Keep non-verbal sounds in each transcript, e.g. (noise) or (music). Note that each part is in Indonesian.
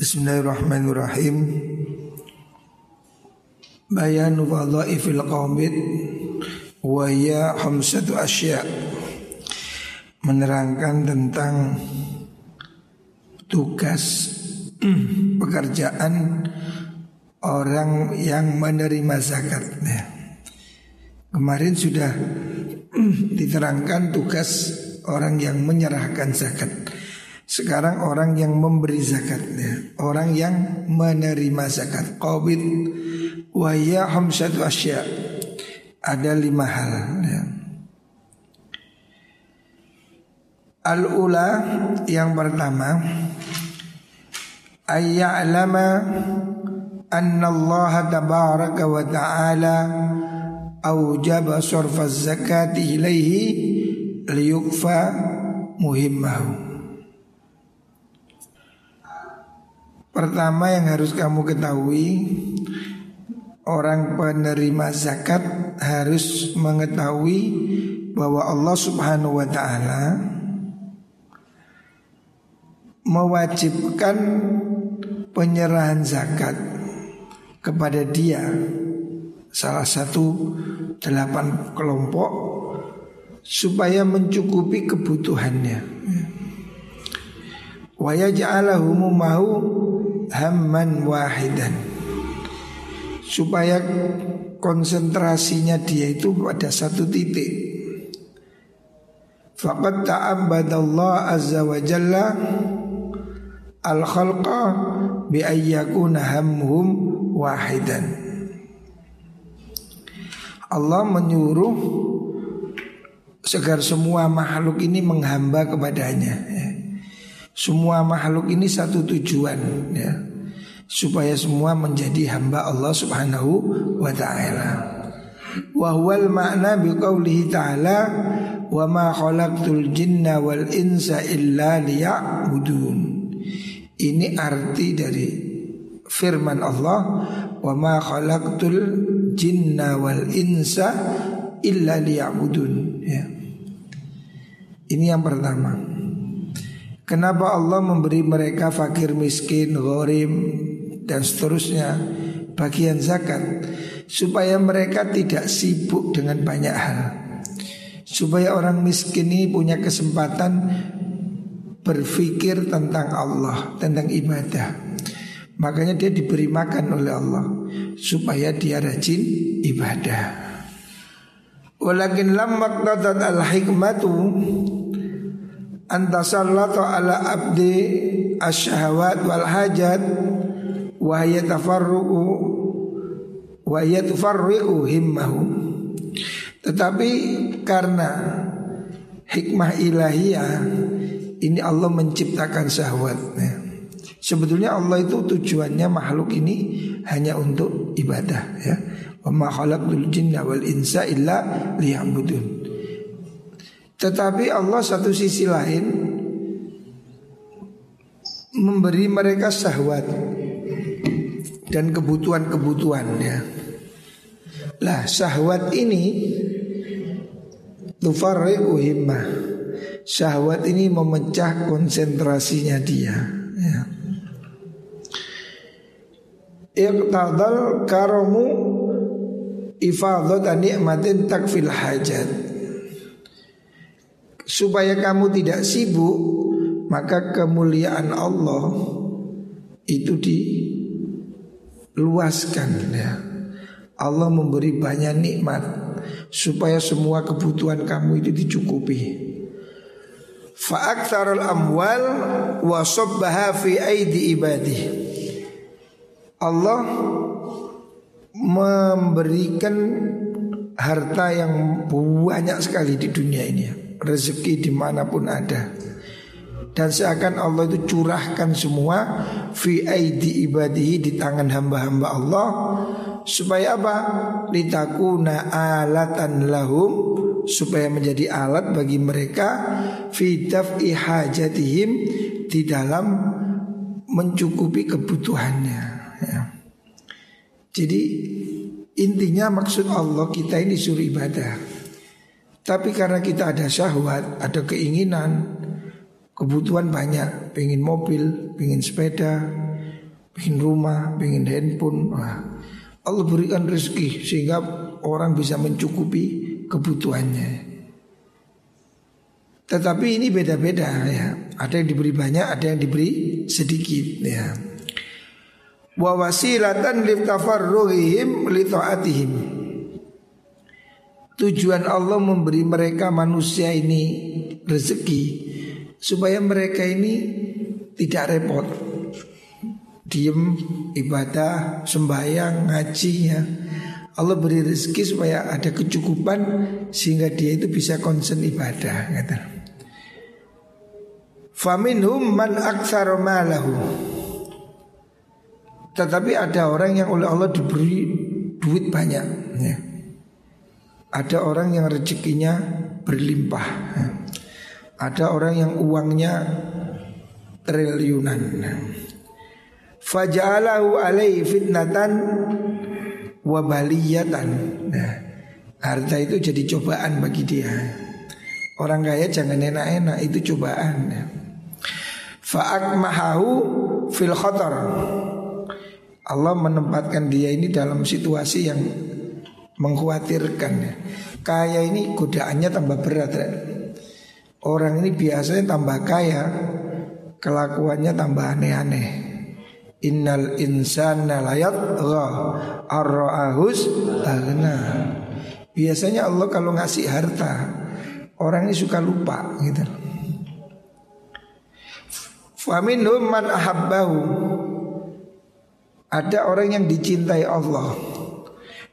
Bismillahirrahmanirrahim. Bayanu wadha'ifil qawmid Wa ya hamsatu asya. Menerangkan tentang Tugas Pekerjaan Orang yang menerima zakat ya. Kemarin sudah Diterangkan tugas Orang yang menyerahkan zakat sekarang orang yang memberi zakat ya. Orang yang menerima zakat Qawbid Waya hamsatu asya Ada lima hal ya. Al-ula yang pertama Ayya'lama Anna Allah tabaraka wa ta'ala Awjaba surfa zakati ilaihi Liyukfa muhimmahu Pertama yang harus kamu ketahui Orang penerima zakat harus mengetahui bahwa Allah subhanahu wa ta'ala Mewajibkan penyerahan zakat kepada dia. Salah satu delapan kelompok Supaya mencukupi kebutuhannya. Wa yaj'alahu mau hamman wahidan supaya konsentrasinya dia itu pada satu titik. Faqad ta'abbadallah azza wa jalla al khalqa bi ayyakuna hamhum wahidan. Allah menyuruh segar semua makhluk ini menghamba kepadanya ya. Semua makhluk ini satu tujuan ya supaya semua menjadi hamba Allah Subhanahu wa taala. Wa huwal makna biqaulihi ta'ala wa ma khalaqtul jinna wal insa illa liya'budun. Ini arti dari firman Allah wa ma khalaqtul jinna wal insa illa liya'budun ya. Ini yang pertama. Kenapa Allah memberi mereka fakir miskin, ghorim dan seterusnya bagian zakat supaya mereka tidak sibuk dengan banyak hal. Supaya orang miskin ini punya kesempatan berpikir tentang Allah, tentang ibadah. Makanya dia diberi makan oleh Allah supaya dia rajin ibadah. Walakin lam maqtadat al-hikmatu antasallatu ala abdi asyahawat wal hajat wa yatafarruqu wa yatafarriqu himmahu. Tetapi karena hikmah ilahiyah ini Allah menciptakan syahwatnya. Sebetulnya Allah itu tujuannya makhluk ini hanya untuk ibadah ya. Wa ma khalaqul jinna wal insa illa liya'budun tetapi Allah satu sisi lain memberi mereka syahwat dan kebutuhan-kebutuhan ya. Lah syahwat ini tufarriqu himmah. Syahwat ini memecah konsentrasinya dia ya. Iqtadal karamu ifadat nikmatin takfil hajat supaya kamu tidak sibuk maka kemuliaan Allah itu diluaskan ya. Allah memberi banyak nikmat supaya semua kebutuhan kamu itu dicukupi. Fa'aktsarul amwal wa sabbaha fi aidi ibadi. Allah memberikan harta yang banyak sekali di dunia ini rezeki di mana pun ada. Dan seakan Allah itu curahkan semua fi aidi ibadihi di tangan hamba-hamba Allah supaya apa? Litakuna alatan lahum supaya menjadi alat bagi mereka fi daf'i hajatihim di dalam mencukupi kebutuhannya. Ya. jadi intinya maksud Allah kita ini suruh ibadah tapi karena kita ada syahwat, ada keinginan, kebutuhan banyak, pengen mobil, pengen sepeda, pengen rumah, pengen handphone. Wah, Allah berikan rezeki sehingga orang bisa mencukupi kebutuhannya. Tetapi ini beda-beda ya. Ada yang diberi banyak, ada yang diberi sedikit ya. Wa wasilatan litafarruhihim li taatihim. Tujuan Allah memberi mereka manusia ini rezeki supaya mereka ini tidak repot. Diem, ibadah, sembahyang, ngaji ya. Allah beri rezeki supaya ada kecukupan sehingga dia itu bisa konsen ibadah kata. Faminhum man aktsara malahu. Tetapi ada orang yang oleh Allah diberi duit banyak ya. Ada orang yang rezekinya berlimpah. Ada orang yang uangnya triliunan Faja'alahu alaihi fitnatan wabaliyatan nah, Harta itu jadi cobaan bagi dia Orang kaya jangan enak-enak itu cobaan. Fa'akmahahu fil khotor Allah menempatkan dia ini dalam situasi yang mengkhawatirkan Kaya ini godaannya tambah berat ya. Orang ini biasanya tambah kaya Kelakuannya tambah aneh-aneh. Innal insana layat arra'ahus tagna Biasanya Allah kalau ngasih harta Orang ini suka lupa gitu. Faminhum man ahabbahu. Ada orang yang dicintai Allah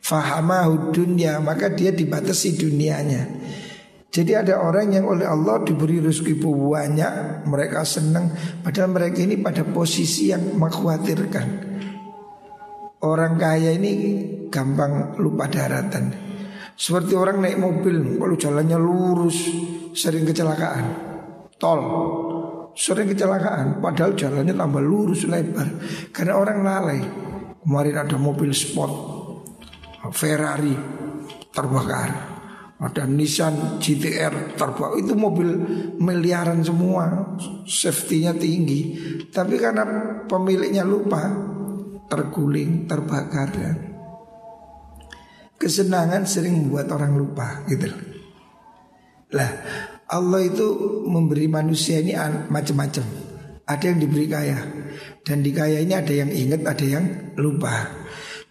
Fahamahu dunia Maka dia dibatasi dunianya. Jadi ada orang yang oleh Allah diberi rezeki banyak Mereka senang Padahal mereka ini pada posisi yang mengkhawatirkan. Orang kaya ini gampang lupa daratan. Seperti orang naik mobil Kalau jalannya lurus Sering kecelakaan. Tol sering kecelakaan padahal jalannya tambah lurus lebar. Karena orang lalai. Kemarin ada mobil sport Ferrari terbakar. Ada Nissan GTR terbakar itu mobil miliaran semua, safety-nya tinggi. Tapi karena pemiliknya lupa terguling, terbakar ya. Kesenangan sering membuat orang lupa gitu. Lah, Allah itu memberi manusia ini macam-macam. Ada yang diberi kaya dan di kaya ini ada yang ingat, ada yang lupa.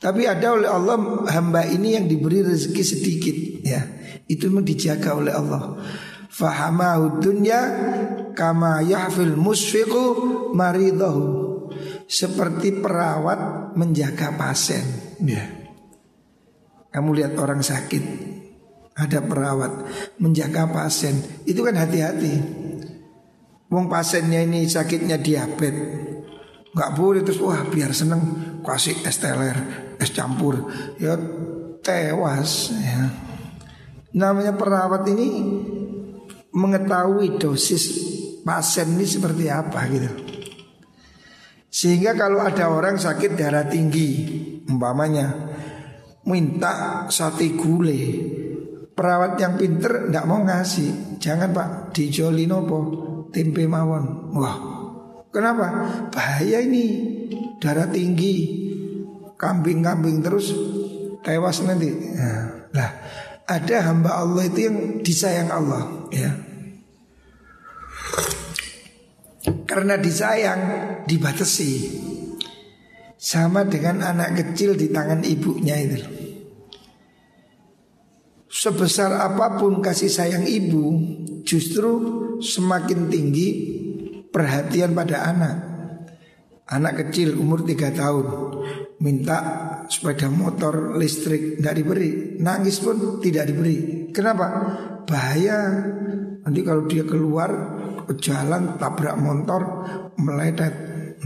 Tapi ada oleh Allah hamba ini yang diberi rezeki sedikit ya. Itu memang dijaga oleh Allah. Fahamahu dunya kama yahfil musfiqu maridahu. Seperti perawat menjaga pasien ya. Kamu lihat orang sakit ada perawat menjaga pasien itu kan hati-hati. Wong pasiennya ini sakitnya diabetes, nggak boleh terus wah biar seneng kasih es teler, es campur, ya tewas. Ya. Namanya perawat ini mengetahui dosis pasien ini seperti apa gitu. Sehingga kalau ada orang sakit darah tinggi, umpamanya minta sate gulai Perawat yang pinter nggak mau ngasih. Jangan pak, dijoli nopo tempe mawon. Wah, kenapa? Bahaya ini darah tinggi, kambing-kambing terus tewas nanti. Nah, lah, ada hamba Allah itu yang disayang Allah, ya. Karena disayang dibatasi sama dengan anak kecil di tangan ibunya itu. Sebesar apa pun kasih sayang ibu Justru semakin tinggi perhatian pada anak Anak kecil umur 3 tahun. Minta sepeda motor listrik Tidak diberi. Nangis pun tidak diberi. Kenapa? Bahaya. Nanti kalau dia keluar ke jalan tabrak motor meledet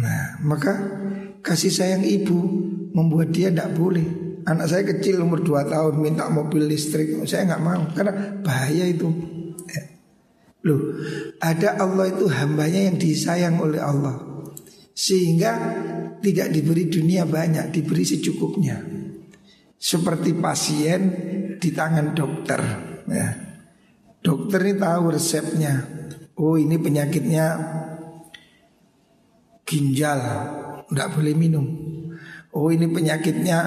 Nah maka kasih sayang ibu membuat dia tidak boleh. Anak saya kecil umur 2 tahun minta mobil listrik. Saya nggak mau karena bahaya itu. Ya. Loh ada Allah itu hambanya yang disayang oleh Allah Sehingga tidak diberi dunia banyak Diberi secukupnya. Seperti pasien di tangan dokter ya. Dokter ini tahu resepnya. Oh ini penyakitnya ginjal Tidak boleh minum. Oh ini penyakitnya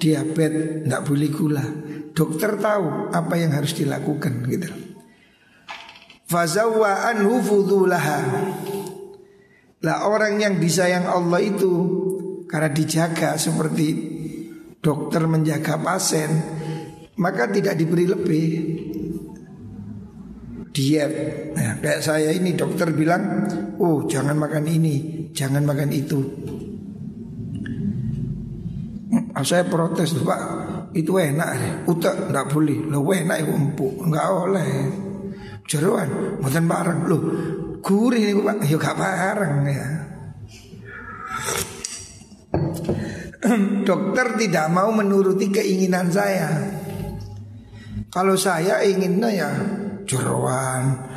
diabetes Tidak boleh gula. Dokter tahu apa yang harus dilakukan gitu. Fazawwa anhu fudulaha Lah orang yang disayang Allah itu Karena dijaga seperti dokter menjaga pasien Maka tidak diberi lebih. Diet. Nah, Kayak saya ini dokter bilang Oh jangan makan ini Jangan makan itu. Ah, Saya protes Pak Itu enak Utak tidak boleh. Lo enak itu empuk Enggak oleh. Jeruan bukan bareng. Lo gurih nih pak. Ya gak bareng ya. (clears throat) Dokter tidak mau menuruti keinginan saya. Kalau saya inginnya ya jeruan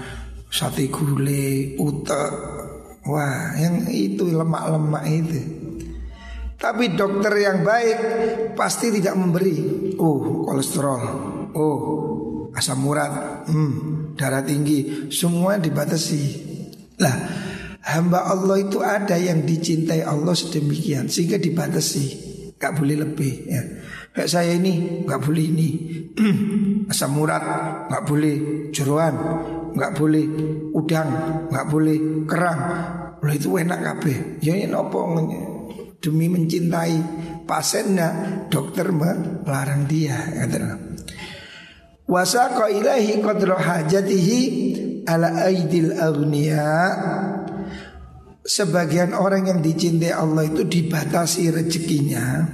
sate gulai utek. Wah yang itu lemak-lemak itu. Tapi dokter yang baik pasti tidak memberi. Oh kolesterol. Oh asam urat. Hmm darah tinggi, semua dibatasi. Lah, hamba Allah itu ada yang dicintai Allah sedemikian sehingga dibatasi, gak boleh lebih ya. Kayak saya ini gak boleh ini (clears throat) asam urat, gak boleh jeruan, gak boleh udang, gak boleh kerang. Lah itu enak kabeh. Ya nopo demi mencintai pasiennya dokter melarang dia kata Wasaqa ilahi qadra hajatihi ala aidil agniya. Sebagian orang yang dicintai Allah itu dibatasi rezekinya.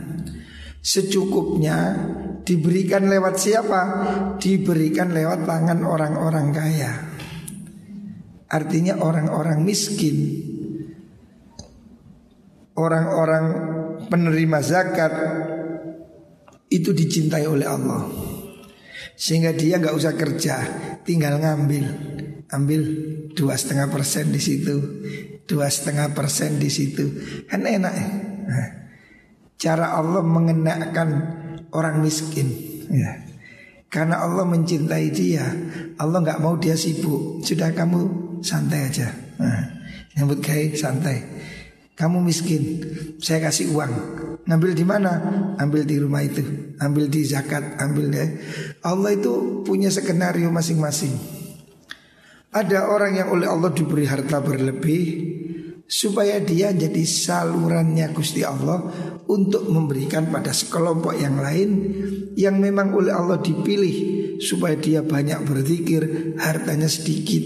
Secukupnya Diberikan lewat siapa? Diberikan lewat tangan orang-orang kaya. Artinya orang-orang miskin. Orang-orang penerima zakat Itu dicintai oleh Allah. Sehingga dia nggak usah kerja, tinggal ngambil, ambil dua setengah persen di situ, dua setengah persen di situ, kan enak ya. Nah, cara Allah mengenakan orang miskin, ya. Karena Allah mencintai dia, Allah nggak mau dia sibuk. Sudah kamu santai aja, nah, nyambut gaya santai. Kamu miskin, saya kasih uang. Ngambil di mana? Ambil di rumah itu, ambil di zakat, ambil ya. Allah itu punya skenario masing-masing. Ada orang yang oleh Allah diberi harta berlebih supaya dia jadi salurannya Gusti Allah untuk memberikan pada sekelompok yang lain yang memang oleh Allah dipilih supaya dia banyak berzikir, hartanya sedikit.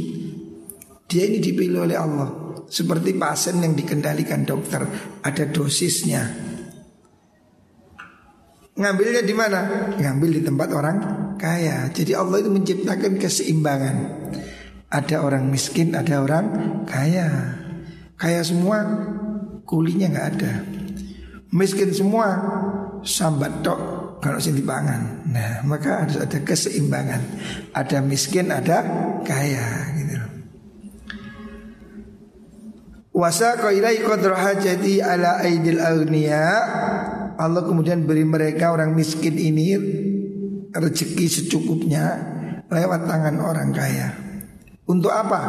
Dia ini dipilih oleh Allah. Seperti pasien yang dikendalikan dokter Ada dosisnya Ngambilnya di mana? Ngambil di tempat orang kaya Jadi Allah itu menciptakan keseimbangan Ada orang miskin, ada orang kaya Kaya semua kulinya nggak ada Miskin semua sambat tok kalau sini pangan. Nah, maka harus ada keseimbangan. Ada miskin, ada kaya gitu. Wasaqa ilai qadra hajati ala aidil agniya Allah kemudian beri mereka orang miskin ini rezeki secukupnya lewat tangan orang kaya. Untuk apa?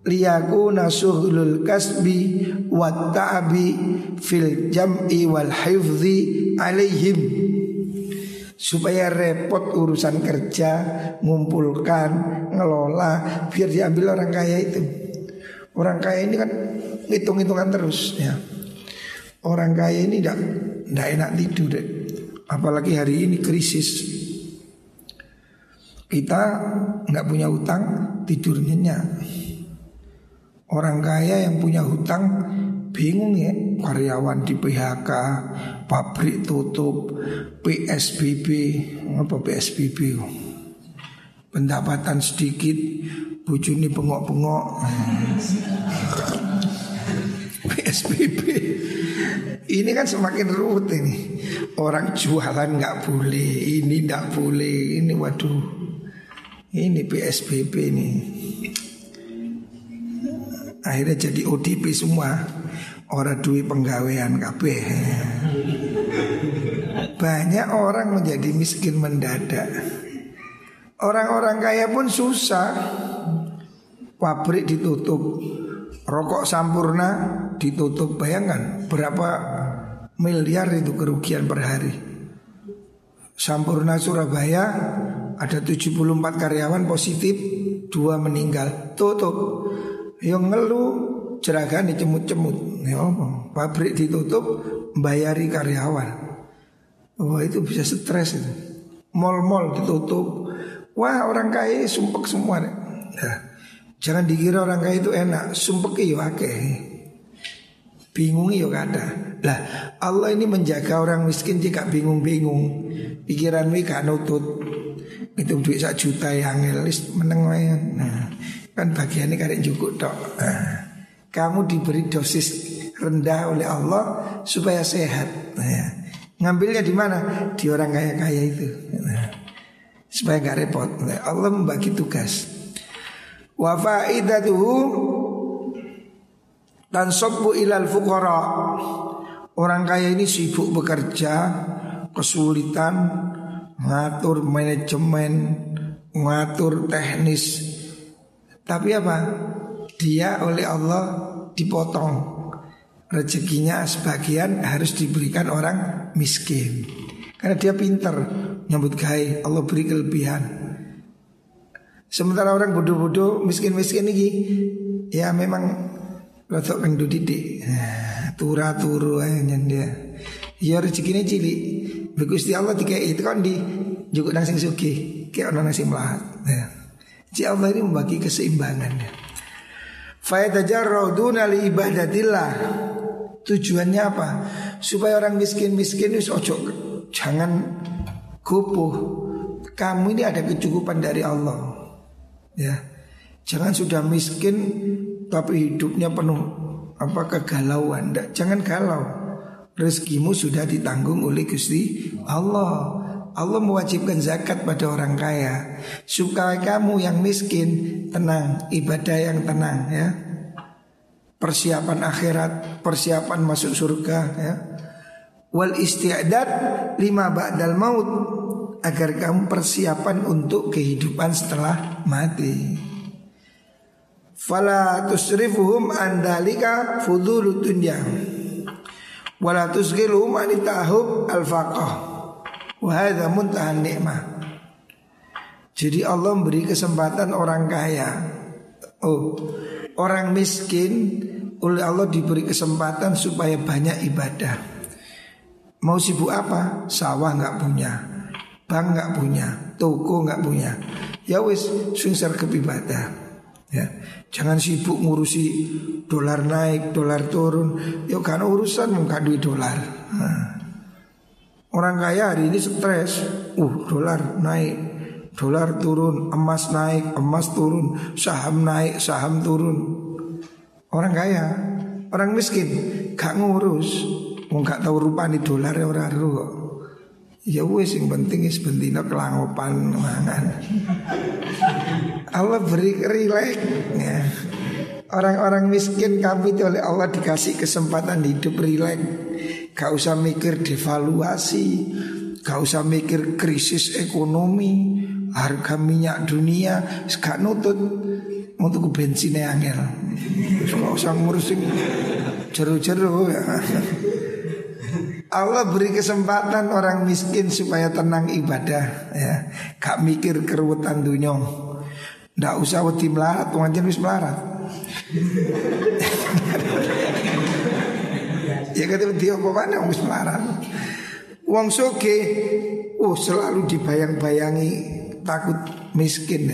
Liyaku nasuhulul kasbi wa ta'abi fil jam'i wal hifzi alaihim supaya repot urusan kerja, ngumpulkan, ngelola biar diambil orang kaya itu. Orang kaya ini kan hitung-hitungan terus ya. Orang kaya ini tidak tidak enak tidur deh. Apalagi hari ini krisis. Kita nggak punya utang tidur nyenyak. Orang kaya yang punya hutang bingung ya karyawan di PHK, pabrik tutup, PSBB, apa PSBB? Pendapatan sedikit, bujuni bengok-bengok PSBB ini kan semakin ruwet ini orang jualan nggak boleh ini nggak boleh ini waduh ini PSBB ini. Akhirnya jadi ODP semua. Orang duit penggawean kabeh. Banyak orang menjadi miskin mendadak. Orang-orang kaya pun susah. Pabrik ditutup, Rokok sampurna ditutup. Bayangkan berapa miliar itu kerugian per hari? Sampurna Surabaya ada 74 karyawan positif Dua meninggal. Tutup. Yang ngeluh jeragan dicemut-cemut. Ya Pabrik ditutup Bayari karyawan. Wah itu bisa stres itu. Mall-mall ditutup. Wah orang kaya sumpek semua nah, Jangan dikira orang kaya itu enak. Sumpek ya Bingung ya kada Lah Allah ini menjaga orang miskin jika bingung-bingung. Pikiran gak nutut Itu duit sak juta yang ngelis meneng Nah kan bagiannya karek cukup dok nah, Kamu diberi dosis rendah oleh Allah Supaya sehat. Nah, Ngambilnya di mana? Di orang kaya-kaya itu. Nah, Supaya gak repot. Nah, Allah membagi tugas. Wa faidatuhu dan sobu ilal fukara Orang kaya ini sibuk bekerja Kesulitan Ngatur manajemen Ngatur teknis Tapi apa? Dia oleh Allah dipotong Rezekinya sebagian harus diberikan orang miskin Karena dia pinter Nyambut gaya Allah beri kelebihan Sementara orang bodoh-bodoh miskin-miskin ini ya memang rotok kang didik. Nah, tura turu aja dia. Ya rezekinya cilik. Gusti Allah tiga itu kan di juga nang sing suki, kayak orang nasi melahat. Ya. Jadi Allah ini membagi keseimbangan. Fayatajarroduna li ibadatillah. Tujuannya apa? Supaya orang miskin-miskin itu ojo jangan kupuh. Kamu ini ada kecukupan dari Allah. Ya. Jangan sudah miskin tapi hidupnya penuh apa kegalauan. Nggak, jangan galau. Rezekimu sudah ditanggung oleh Gusti Allah. Allah mewajibkan zakat pada orang kaya supaya kamu yang miskin tenang, ibadah yang tenang ya. Persiapan akhirat, persiapan masuk surga ya. Wal istiadat lima ba'dal maut agar kamu persiapan untuk kehidupan setelah mati. Fala tusrifuhum andalika fudulu dunya. Wala tusghiluhum anitahub al-faqah. Wa muntahan nikmah. Jadi Allah memberi kesempatan orang kaya. Oh, orang miskin oleh Allah diberi kesempatan supaya banyak ibadah. Mau sibuk apa? Sawah nggak punya, bank nggak punya, toko nggak punya. Ya wis sing sergap ibadah. Ya, jangan sibuk ngurusi dolar naik, dolar turun. Ya karena urusan muka duit dolar. Nah. Orang kaya hari ini stres. Uh, dolar naik, dolar turun, emas naik, emas turun, saham naik, saham turun. Orang kaya, orang miskin gak ngurus, mau gak tahu rupa nih dolar ya orang kok. Ya wes yang penting is bentino kelangopan mangan. Allah beri rileks ya. Orang-orang miskin kami itu oleh Allah dikasih kesempatan hidup rileks. Gak usah mikir devaluasi, gak usah mikir krisis ekonomi, harga minyak dunia, gak nutut untuk bensinnya angel. Gak usah ngurusin jeru-jeru ya. Allah beri kesempatan orang miskin supaya tenang ibadah ya. Gak mikir keruwetan dunia. Ndak usah wedi melarat, wong wis melarat. (laughs) ya kata dia apa mana wis melarat. Wong soge, oh selalu dibayang-bayangi takut miskin,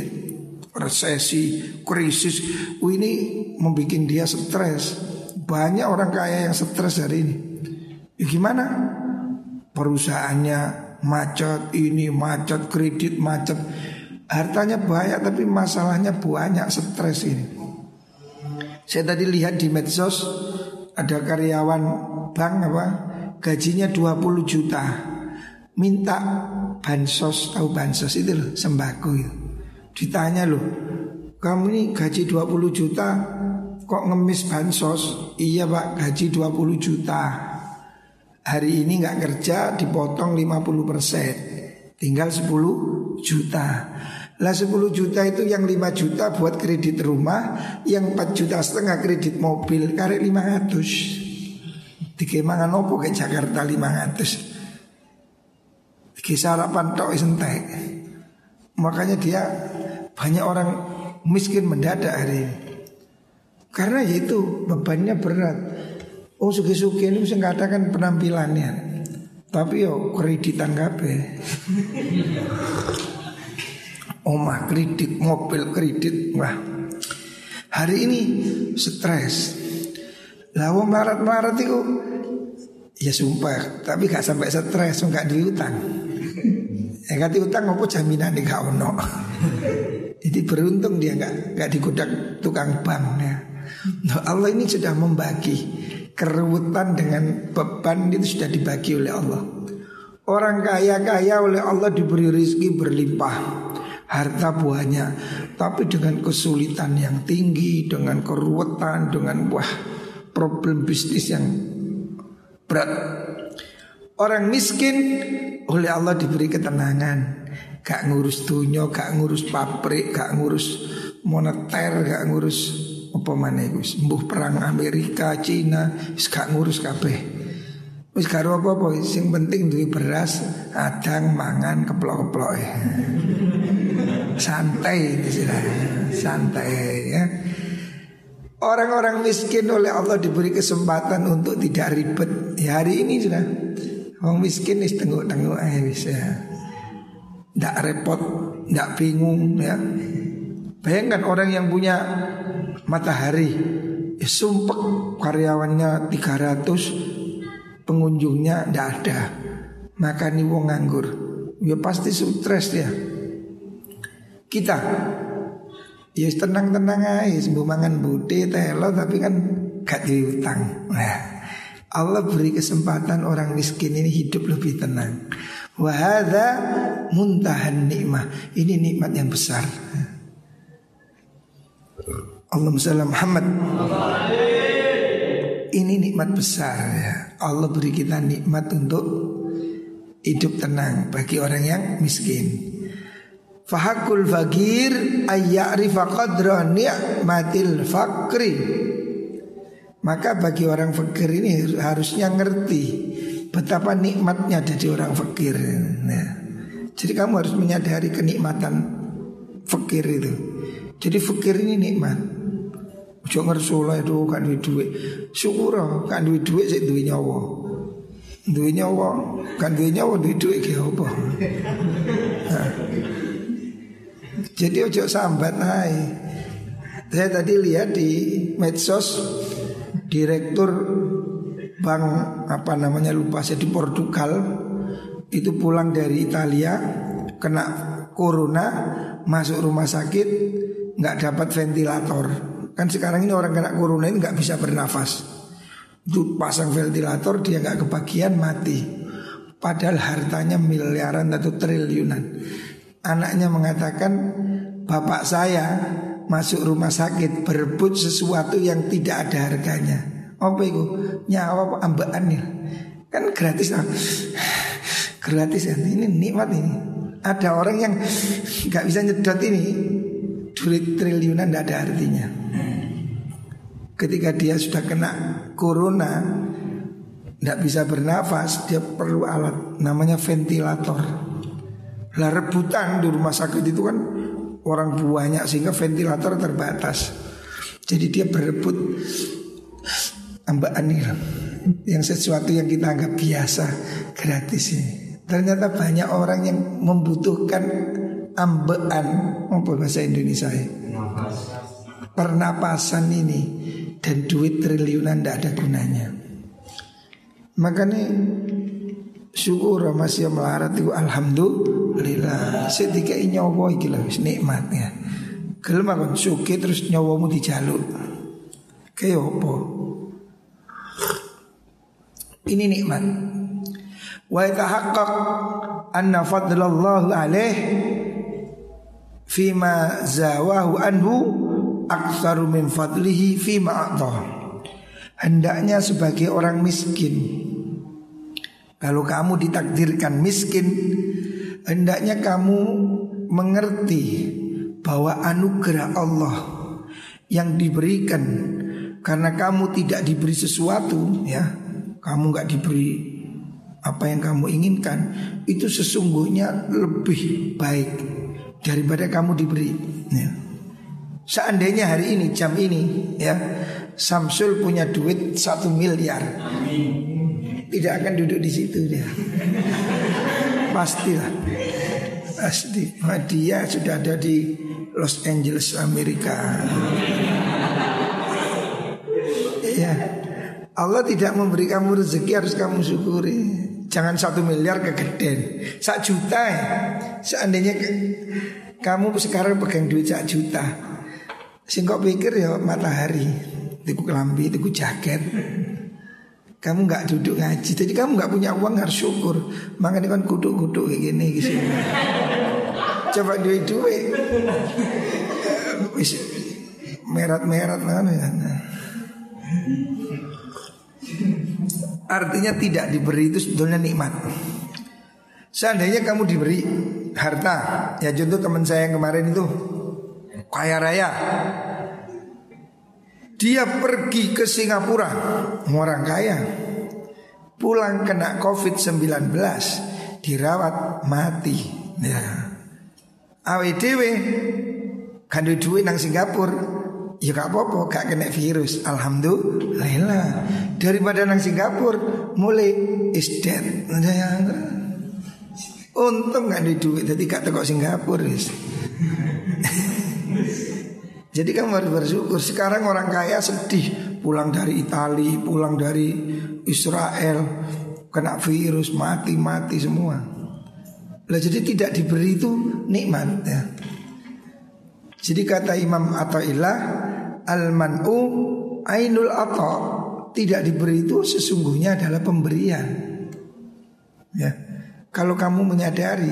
resesi, krisis. Oh, ini membuat dia stres. Banyak orang kaya yang stres hari ini. Ya gimana? Perusahaannya macet, ini macet, kredit macet. Hartanya banyak tapi masalahnya banyak, stres ini. Saya tadi lihat di medsos ada karyawan bank apa gajinya 20 juta minta bansos tahu bansos itu loh sembako itu ditanya loh kamu ini gaji 20 juta kok ngemis bansos iya pak gaji 20 juta hari ini nggak kerja dipotong 50 persen. Tinggal 10 juta. Lah 10 juta itu yang 5 juta buat kredit rumah Yang 4 juta setengah kredit mobil Karek 500 Dike mangan opo ke Jakarta 500 Dike sarapan tok sentek Makanya dia banyak orang miskin mendadak hari ini. Karena itu bebannya berat Oh suki-suki ini bisa katakan penampilannya. Tapi yo kreditan kabeh. (laughs) Omah kredit, mobil kredit Wah. Hari ini stres. Lalu marat-marat itu Ya sumpah Tapi gak sampai stres Gak diutang (laughs) Ya gak diutang apa jaminan di gak ono? (laughs) Jadi beruntung dia gak, gak digudak tukang bank ya. Nah, Allah ini sudah membagi Keruwetan dengan beban itu sudah dibagi oleh Allah. Orang kaya-kaya oleh Allah diberi rizki berlimpah. Harta buahnya tapi dengan kesulitan yang tinggi dengan keruwetan dengan wah problem bisnis yang berat. Orang miskin oleh Allah diberi ketenangan. Gak ngurus dunia gak ngurus pabrik gak ngurus moneter gak ngurus apa mana itu sembuh perang Amerika Cina gak ngurus kabeh Wis karo apa-apa sing penting duwe beras, adang, mangan, keplok-keplok. (laughs) santai santai ya. Orang-orang miskin oleh Allah diberi kesempatan untuk tidak ribet. Ya, hari ini sudah orang miskin is tengok-tengok eh bisa. Tidak repot, tidak bingung ya. Bayangkan orang yang punya matahari. Ya, sumpah karyawannya 300 pengunjungnya tidak ada. Maka nih wong nganggur. Ya pasti stres ya kita. Ya tenang-tenang aja sembuh mangan bude telo tapi kan gak diutang nah Allah beri kesempatan orang miskin ini hidup lebih tenang. Wahada muntahan nikmah. Ini nikmat yang besar Allahumma Muhammad ini nikmat besar ya. Allah beri kita nikmat untuk hidup tenang bagi orang yang miskin. Fahakul fakir ayya'rifa qadra ni'matil fakri. Maka bagi orang fakir ini harusnya ngerti betapa nikmatnya jadi orang fakir. Nah, jadi kamu harus menyadari kenikmatan fakir itu. Jadi fakir ini nikmat. Ojo ngersola itu kan duit duit. Syukur kan duit duit sih duit nyawa. Duit nyawa kan duit nyawa duit duit ke apa? Jadi ojo sambat naik. Saya tadi lihat di medsos direktur bank apa namanya lupa saya di Portugal itu pulang dari Italia kena corona masuk rumah sakit nggak dapat ventilator Kan sekarang ini orang kena corona ini nggak bisa bernafas. Itu pasang ventilator dia nggak kebagian mati. Padahal hartanya miliaran atau triliunan. Anaknya mengatakan bapak saya masuk rumah sakit berebut sesuatu yang tidak ada harganya. Apa itu? Nyawa ambaannya. Kan gratis lah. (sighs) gratis ya. Ini nikmat ini. Ada orang yang nggak bisa nyedot ini triliunan tidak ada artinya. Ketika dia sudah kena corona, tidak bisa bernafas, dia perlu alat namanya ventilator. Lah rebutan di rumah sakit itu kan orang banyak sehingga ventilator terbatas. Jadi dia berebut ambaan yang sesuatu yang kita anggap biasa gratis ini. Ternyata banyak orang yang membutuhkan ambean apa bahasa Indonesia ya? Pernapasan ini dan duit triliunan tidak ada gunanya. Makanya syukur masih melarat itu alhamdulillah. Sedikit nyawa iki lho nikmat ya. Gelem kon suki terus nyawamu dijaluk. Kayak apa? Ini nikmat. Wa yatahaqqaq anna fadlallahu alaih fima zawahu anhu aktsaru min fadlihi fima Hendaknya sebagai orang miskin. Kalau kamu ditakdirkan miskin hendaknya kamu mengerti bahwa anugerah Allah yang diberikan karena kamu tidak diberi sesuatu ya, kamu nggak diberi apa yang kamu inginkan itu sesungguhnya lebih baik daripada kamu diberi. Ya. Seandainya hari ini jam ini ya Samsul punya duit satu miliar, tidak akan duduk di situ dia. Pastilah. Pasti. Dia sudah ada di Los Angeles Amerika. Ya. Allah tidak memberi kamu rezeki harus kamu syukuri. Jangan satu miliar kegeden. Satu juta ya. Seandainya ke, kamu sekarang pegang duit satu juta. Singkok pikir ya matahari. Tiku kelambi, tiku jaket. Kamu nggak duduk ngaji, jadi kamu nggak punya uang harus syukur. Makanya kan kuduk-kuduk kayak gini gitu. Coba duit duit, merat-merat mana ya. Artinya tidak diberi itu sebetulnya nikmat. Seandainya kamu diberi harta, ya contoh teman saya yang kemarin itu kaya raya, dia pergi ke Singapura Orang kaya. Pulang kena COVID-19 Dirawat mati. Ya. AWDW Kan duit nang Singapura Ya gak apa-apa Gak kena virus Alhamdulillah Daripada nang Singapura Mulai is dead Untung gak ada duit Jadi gak tekok Singapura (laughs) Jadi kamu harus bersyukur. Sekarang orang kaya sedih pulang dari Italia, pulang dari Israel, kena virus, mati-mati semua. Lah jadi tidak diberi itu nikmat ya. Jadi kata Imam Athaillah al-man'u ainul atha tidak diberi itu sesungguhnya adalah pemberian. Ya. Kalau kamu menyadari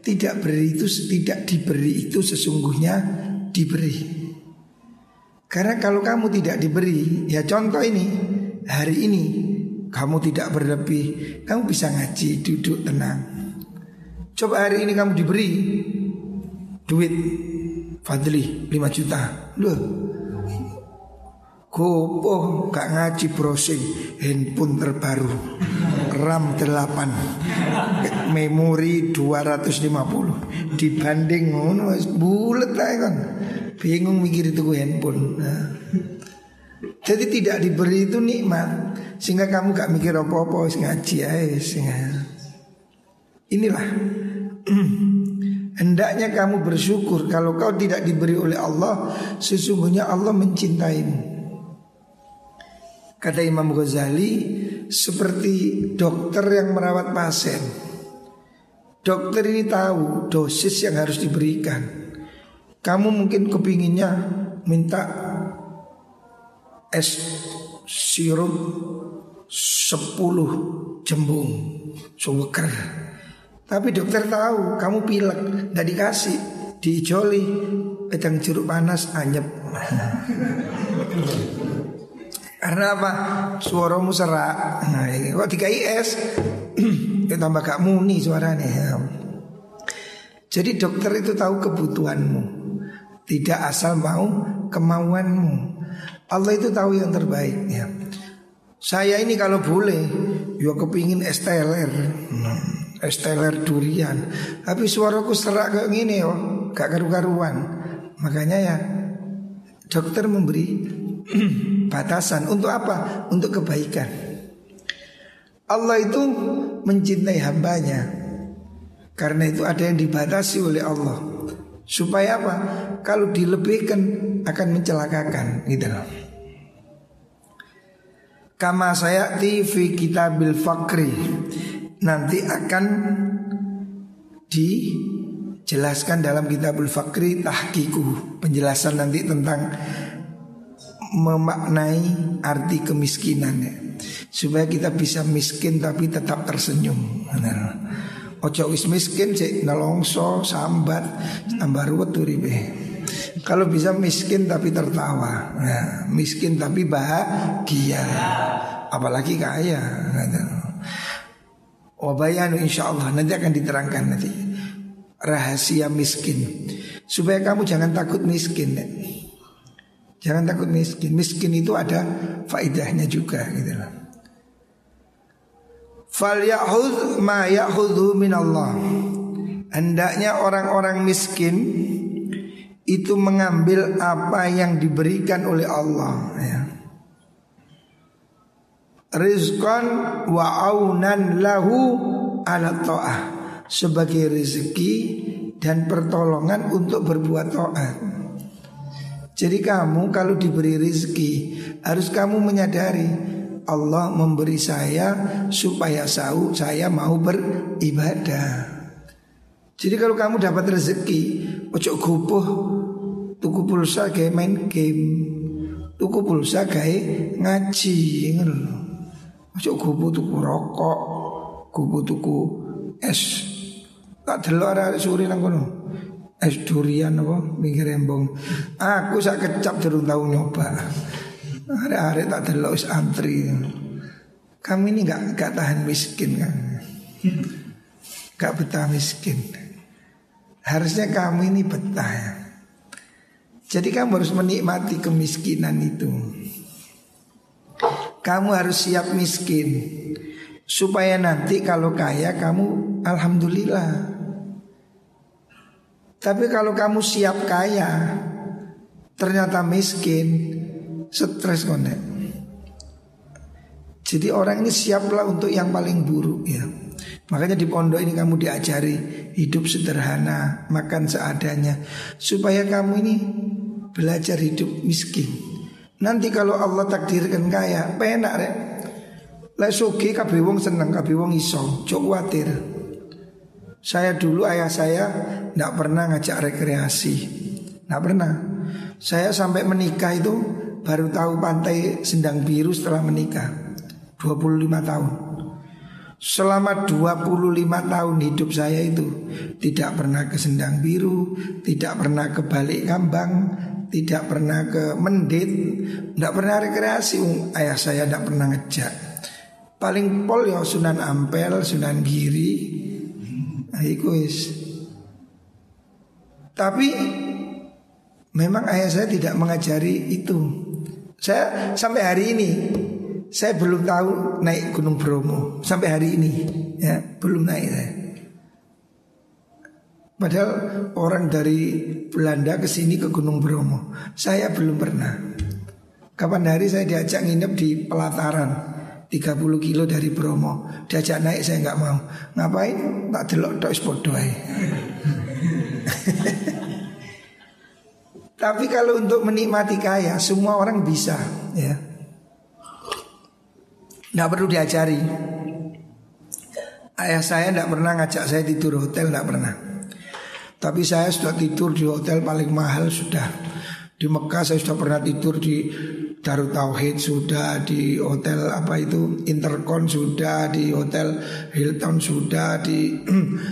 tidak beri itu tidak diberi itu sesungguhnya diberi. Karena kalau kamu tidak diberi, ya contoh ini, hari ini kamu tidak berlebih, kamu bisa ngaji, duduk tenang. Coba hari ini kamu diberi duit Fadli 5 juta. Loh. Kopo gak ngaji browsing handphone terbaru RAM 8 memori 250 dibanding bulet lah kan Bingung mikir itu handphone. Nah. Jadi tidak diberi itu nikmat sehingga kamu gak mikir apa-apa ngaji aja inilah (clears throat) hendaknya kamu bersyukur kalau kau tidak diberi oleh Allah sesungguhnya Allah mencintaimu. Kata Imam Ghazali seperti dokter yang merawat pasien. Dokter ini tahu dosis yang harus diberikan. Kamu mungkin kepinginnya minta es sirup 10 jembung suweker. Tapi dokter tahu kamu pilek, nggak dikasih, diijoli, pedang jeruk panas anyep. (laughs) Karena apa? Suaramu serak. Nah, kok dikai es, ya tambah gak muni suaranya. Jadi dokter itu tahu kebutuhanmu. Tidak asal mau kemauanmu Allah itu tahu yang terbaik ya. Saya ini kalau boleh Ya kepingin esteler hmm, Esteler durian. Tapi suaraku serak kayak gini oh. Gak karu-karuan. Makanya ya Dokter memberi (clears throat) batasan. Untuk apa? Untuk kebaikan. Allah itu mencintai hambanya. Karena itu ada yang dibatasi oleh Allah. Supaya apa? Kalau dilebihkan akan mencelakakan. Gitu loh. Kama saya TV kitabil fakri Nanti akan dijelaskan dalam kitabul fakri tahkiku Penjelasan nanti tentang memaknai arti kemiskinan ya. Supaya kita bisa miskin tapi tetap tersenyum nah. Ojo wis miskin cek nelongso sambat tambah ruwet uripe. Kalau bisa miskin tapi tertawa, nah, miskin tapi bahagia, apalagi kaya. Wabayanu insya Allah nanti akan diterangkan nanti. rahasia miskin supaya kamu jangan takut miskin. Jangan takut miskin. Miskin itu ada faidahnya juga gitu loh. Fal ya'khudh ma ya'khudhu min Allah. Hendaknya orang-orang miskin itu mengambil apa yang diberikan oleh Allah ya. Rizqan wa aunan lahu ala ta'ah sebagai rezeki dan pertolongan untuk berbuat taat. Jadi kamu kalau diberi rezeki harus kamu menyadari Allah memberi saya supaya tahu saya mau beribadah. Jadi kalau kamu dapat rezeki, ojo gupuh tuku pulsa kayak main game, tuku pulsa kayak ngaji, lho. Ojo gupuh tuku rokok, gupuh tuku es. Tak delok arek suri nang kono. Es durian apa mikir embong. Aku sak kecap durung tau nyoba. Arek-arek tak delok wis antri. Kami ini gak, gak tahan miskin kan Gak betah miskin Harusnya kamu ini betah ya. Jadi kamu harus menikmati kemiskinan itu. Kamu harus siap miskin supaya nanti kalau kaya kamu alhamdulillah. Tapi kalau kamu siap kaya ternyata miskin, stres konek. Jadi orang ini siaplah untuk yang paling buruk ya. Makanya di pondok ini kamu diajari hidup sederhana, makan seadanya supaya kamu ini belajar hidup miskin. Nanti kalau Allah takdirkan kaya, penak rek. Lek sugi kabeh wong seneng, kabeh wong iso, cok kuatir. Saya dulu ayah saya nggak pernah ngajak rekreasi, nggak pernah. Saya sampai menikah itu baru tahu pantai Sendang Biru setelah menikah, 25 tahun. Selama 25 tahun hidup saya itu Tidak pernah ke Sendang Biru Tidak pernah ke Balik Kambang Tidak pernah ke Mendit Tidak pernah rekreasi. Ayah saya tidak pernah ngejak. Paling pol ya Sunan Ampel, Sunan Giri. Nah, Tapi Memang ayah saya tidak mengajari itu. Saya sampai hari ini saya belum tahu naik Gunung Bromo. Sampai hari ini ya belum naik saya. Padahal orang dari Belanda ke sini ke Gunung Bromo, saya belum pernah. Kapan hari saya diajak nginep di pelataran 30 kilo dari Bromo. Diajak naik saya nggak mau. Ngapain? Tak delok podoy (laughs) Tapi kalau untuk menikmati kaya Semua orang bisa ya. Tidak perlu diajari. Ayah saya tidak pernah ngajak saya tidur hotel Tidak pernah Tapi saya sudah tidur di hotel paling mahal sudah. Di Mekah saya sudah pernah tidur di Darut Tauhid sudah. Di hotel apa itu Intercon sudah. Di hotel Hilton sudah. Di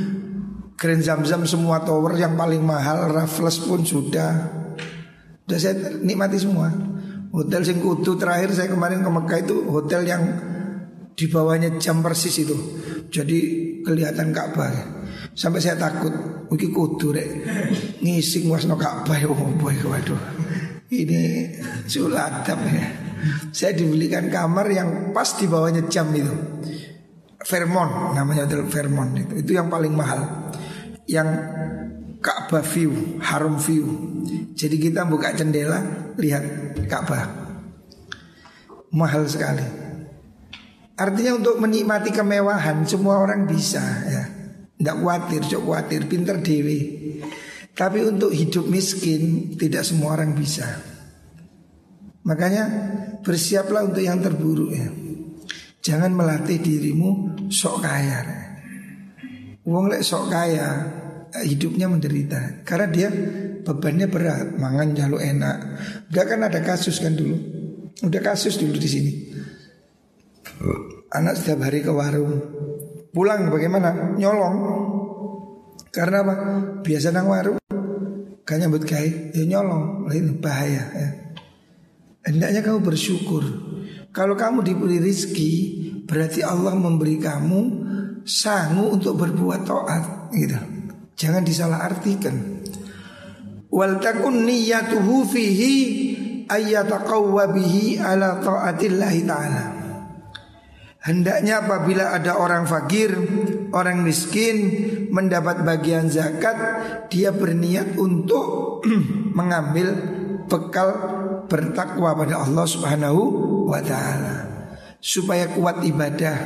(clears throat) Grand Zamzam semua tower yang paling mahal Raffles pun sudah. Sudah saya nikmati semua. Hotel sing kudu terakhir saya kemarin ke Mekah itu hotel yang di bawahnya jam persis itu. Jadi kelihatan Ka'bah. Sampai saya takut, iki kudu rek ngising wasno oh boy waduh. Ini sulatap ya. Saya dibelikan kamar yang pas di bawahnya jam itu. Fairmont namanya hotel Fairmont itu. Itu yang paling mahal. Yang Ka'bah view, harum view. Jadi kita buka jendela lihat Ka'bah. Mahal sekali. Artinya untuk menikmati kemewahan semua orang bisa ya. Tidak khawatir, cok khawatir, pinter dewi. Tapi untuk hidup miskin tidak semua orang bisa. Makanya bersiaplah untuk yang terburuk ya. Jangan melatih dirimu sok kaya. Uang lek sok kaya hidupnya menderita karena dia bebannya berat, mangan jalur enak. Udah kan ada kasus kan dulu. Udah kasus dulu di sini. Anak setiap hari ke warung Pulang bagaimana? Nyolong Karena apa? Biasa nang warung Gak nyambut gai Ya nyolong Ini bahaya ya. Hendaknya kamu bersyukur Kalau kamu diberi rizki Berarti Allah memberi kamu Sangu untuk berbuat taat gitu Jangan disalah artikan. Wal takun niyatuhu fihi ayyataqawwa ala ta'atillahi ta'ala. Hendaknya apabila ada orang fakir, orang miskin mendapat bagian zakat, dia berniat untuk (clears throat) mengambil bekal bertakwa pada Allah Subhanahu wa taala supaya kuat ibadah,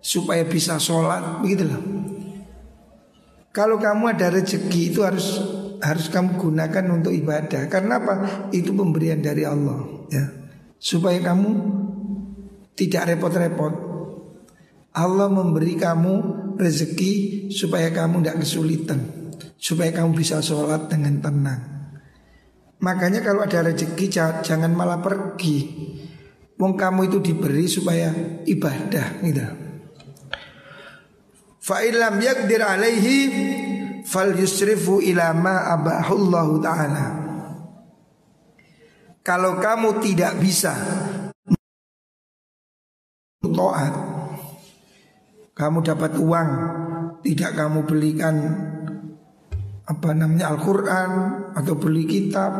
supaya bisa sholat, begitu loh. Kalau kamu ada rezeki itu harus harus kamu gunakan untuk ibadah. Karena apa? Itu pemberian dari Allah, ya. Supaya kamu tidak repot-repot. Allah memberi kamu rezeki supaya kamu tidak kesulitan, supaya kamu bisa sholat dengan tenang. Makanya kalau ada rezeki jangan malah pergi. Wong kamu itu diberi supaya ibadah gitu. Fa illam yakdir alaihi fal yusrifu ila ma abahullahu taala. Kalau kamu tidak bisa taat kamu dapat uang tidak kamu belikan apa namanya Al-Qur'an atau beli kitab.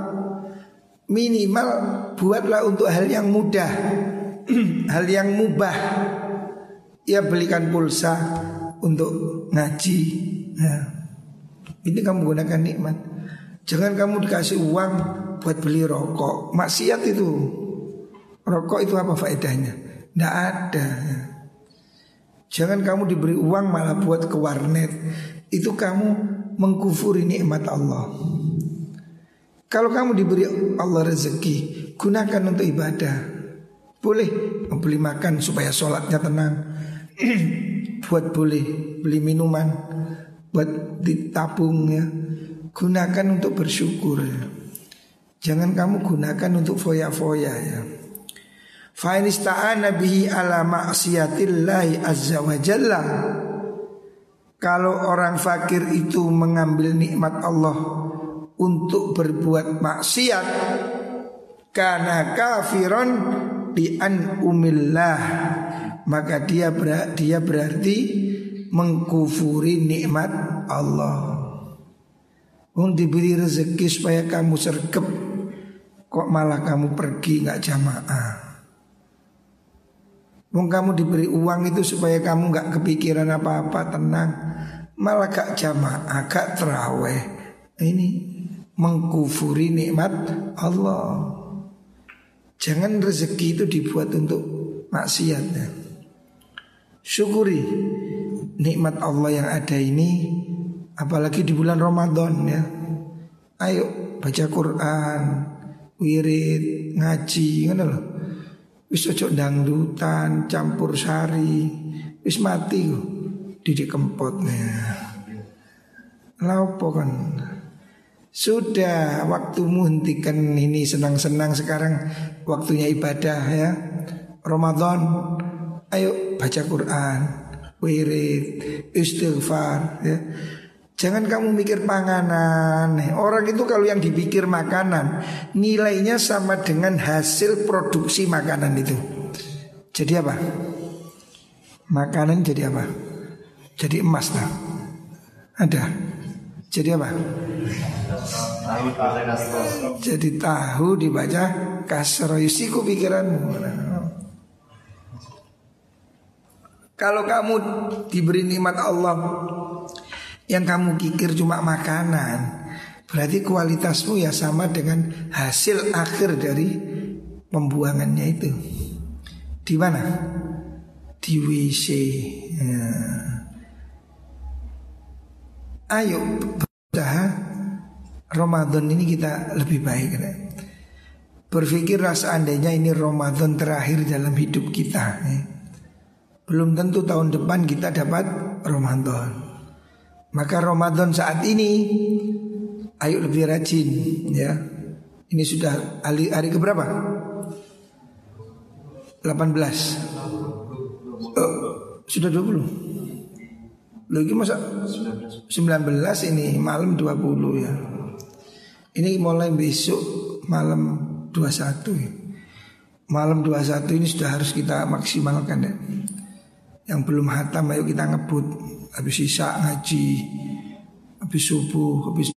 Minimal buatlah untuk hal yang mudah (clears throat) hal yang mubah. Ya belikan pulsa untuk ngaji. Ya. ini kamu gunakan nikmat. Jangan kamu dikasih uang buat beli rokok. Maksiat itu. Rokok itu apa faedahnya? Tidak ada. Jangan kamu diberi uang malah buat ke warnet. Itu kamu mengkufuri nikmat Allah. Kalau kamu diberi Allah rezeki Gunakan untuk ibadah. Boleh beli makan supaya sholatnya tenang. (clears throat) Buat boleh beli minuman Buat ditabung ya. Gunakan untuk bersyukur ya. Jangan kamu gunakan untuk foya-foya ya Fa bihi ala azza wa jalla. Kalau orang fakir itu mengambil nikmat Allah untuk berbuat maksiat karena kafiron di an umillah maka dia ber, dia berarti mengkufuri nikmat Allah. Untuk diberi rezeki supaya kamu sergap kok malah kamu pergi nggak jamaah. Wong kamu diberi uang itu supaya kamu nggak kepikiran apa-apa tenang. Malah gak jamaah, gak teraweh Ini mengkufuri nikmat Allah. Jangan rezeki itu dibuat untuk maksiatnya Syukuri nikmat Allah yang ada ini Apalagi di bulan Ramadan ya. Ayo baca Quran Wirid, ngaji Gitu loh Wis ojo dangdutan, campur sari, wis mati kok. Didik kempotnya. Laupo kan. Sudah waktumu hentikan ini senang-senang sekarang waktunya ibadah ya. Ramadan ayo baca Quran, wirid, istighfar ya. Jangan kamu mikir panganan Orang itu kalau yang dipikir makanan Nilainya sama dengan hasil produksi makanan itu Jadi apa? Makanan jadi apa? Jadi emas lah Ada Jadi apa? Jadi tahu dibaca kasro Yusiku pikiranmu Kalau kamu diberi nikmat Allah yang kamu kikir cuma makanan Berarti kualitasmu ya sama dengan hasil akhir dari pembuangannya itu Di mana? Di WC ya. Ayo berusaha Ramadan ini kita lebih baik ya. Berpikirlah seandainya ini Ramadan terakhir dalam hidup kita ya. Belum tentu tahun depan kita dapat Ramadan maka Ramadan saat ini ayo lebih rajin ya. Ini sudah hari, hari keberapa? 18 oh, Sudah 20 Lagi masa 19 ini malam 20 ya. Ini mulai besok malam 21 ya. Malam 21 ini sudah harus kita maksimalkan ya Yang belum hatam ayo kita ngebut habis sisa ngaji habis subuh, habis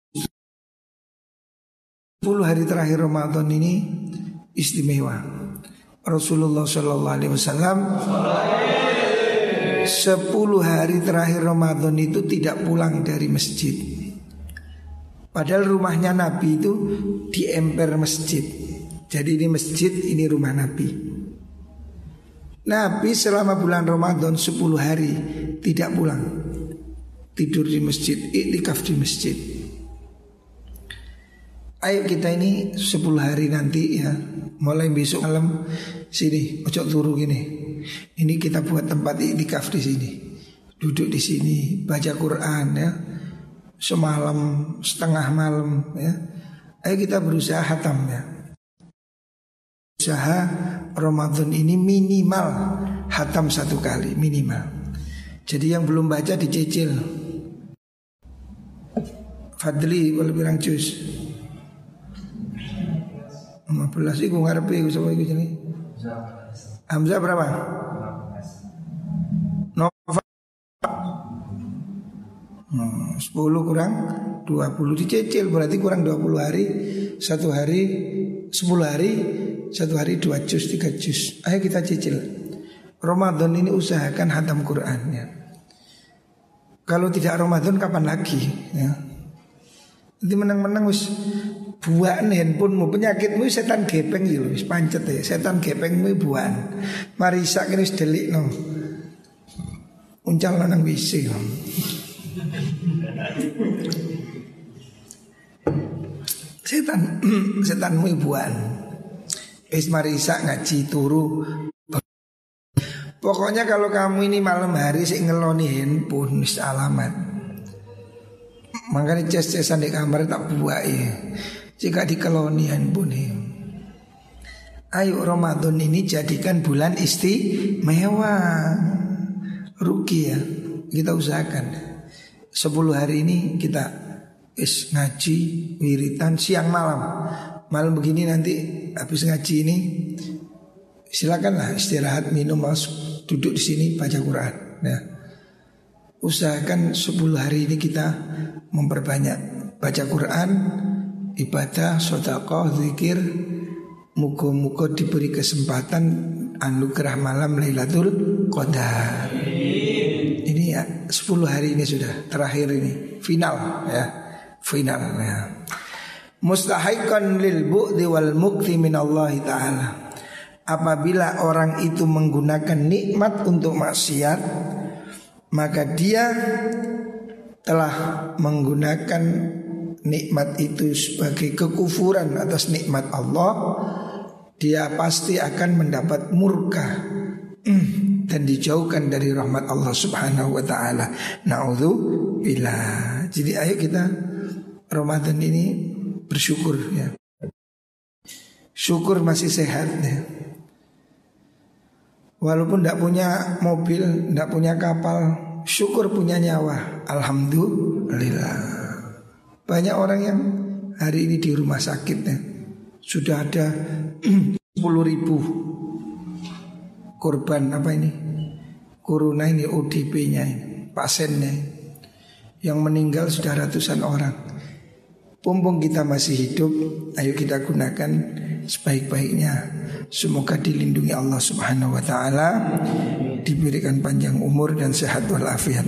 10 hari terakhir Ramadan ini istimewa. Rasulullah Shallallahu Alaihi Wasallam 10 hari terakhir Ramadan itu tidak pulang dari masjid. Padahal rumahnya Nabi itu di emper masjid. Jadi ini masjid, ini rumah Nabi. Nabi selama bulan Ramadan 10 hari tidak pulang. Tidur di masjid, iktikaf di masjid. Ayo kita ini 10 hari nanti ya. Mulai besok malam Sini, ojo turu gini. Ini kita buat tempat iktikaf di sini. Duduk di sini Baca Quran ya. Semalam, setengah malam ya. Ayo kita berusaha hatam ya Usaha Ramadan ini minimal Hatam satu kali minimal Jadi yang belum baca dicicil Fadli boleh bilang cus 15 iku ngarepe iku sapa iku jenenge? Hamzah berapa? Nova hmm, 10 kurang 20 dicicil berarti kurang 20 hari satu hari 10 hari satu hari dua juz tiga juz. Ayo kita cicil. Ramadan ini usahakan hatam Quran ya. Kalau tidak Ramadan kapan lagi? Ya. Nanti menang-menang wis buan handphonemu. Penyakitmu setan gepeng gitu wis pancet ya. Setan gepengmu buan marisa kene wis no uncal nang WC. Setan (clears throat) setanmu buan wis marisa ngaji turu. Pokoknya kalau kamu ini malam hari sih ngeloni handphone wis alamat. Makanya ces-cesan di kamar tak buat ya jika dikeloni handphone. Ayo Ramadan ini jadikan bulan istimewa Ruki ya Kita usahakan. 10 hari ini kita is ngaji wiritan siang malam Malam begini nanti habis ngaji ini Silakanlah istirahat minum masuk Duduk di sini baca Quran. Ya. Usahakan 10 hari ini kita memperbanyak baca Quran ibadah, sodakoh, zikir. Muka-muka diberi kesempatan anugerah malam Lailatul Qadar. Ini ya 10 hari ini sudah terakhir ini. Final ya. Final ya Mustahikan lil bu'di wal mukti min Allah Ta'ala Apabila orang itu menggunakan nikmat untuk maksiat Maka dia telah menggunakan nikmat itu sebagai kekufuran atas nikmat Allah, dia pasti akan mendapat murka mm, dan dijauhkan dari rahmat Allah Subhanahu wa taala. bila Jadi ayo kita Ramadan ini bersyukur ya. Syukur masih sehat ya. Walaupun tidak punya mobil, tidak punya kapal, syukur punya nyawa. Alhamdulillah. Banyak orang yang hari ini di rumah sakit ya. Sudah ada (clears throat) 10 ribu korban apa ini Corona ini ODP-nya ini Pasiennya Yang meninggal sudah ratusan orang Pumpung kita masih hidup Ayo kita gunakan sebaik-baiknya. Semoga dilindungi Allah subhanahu wa ta'ala Diberikan panjang umur dan sehat walafiat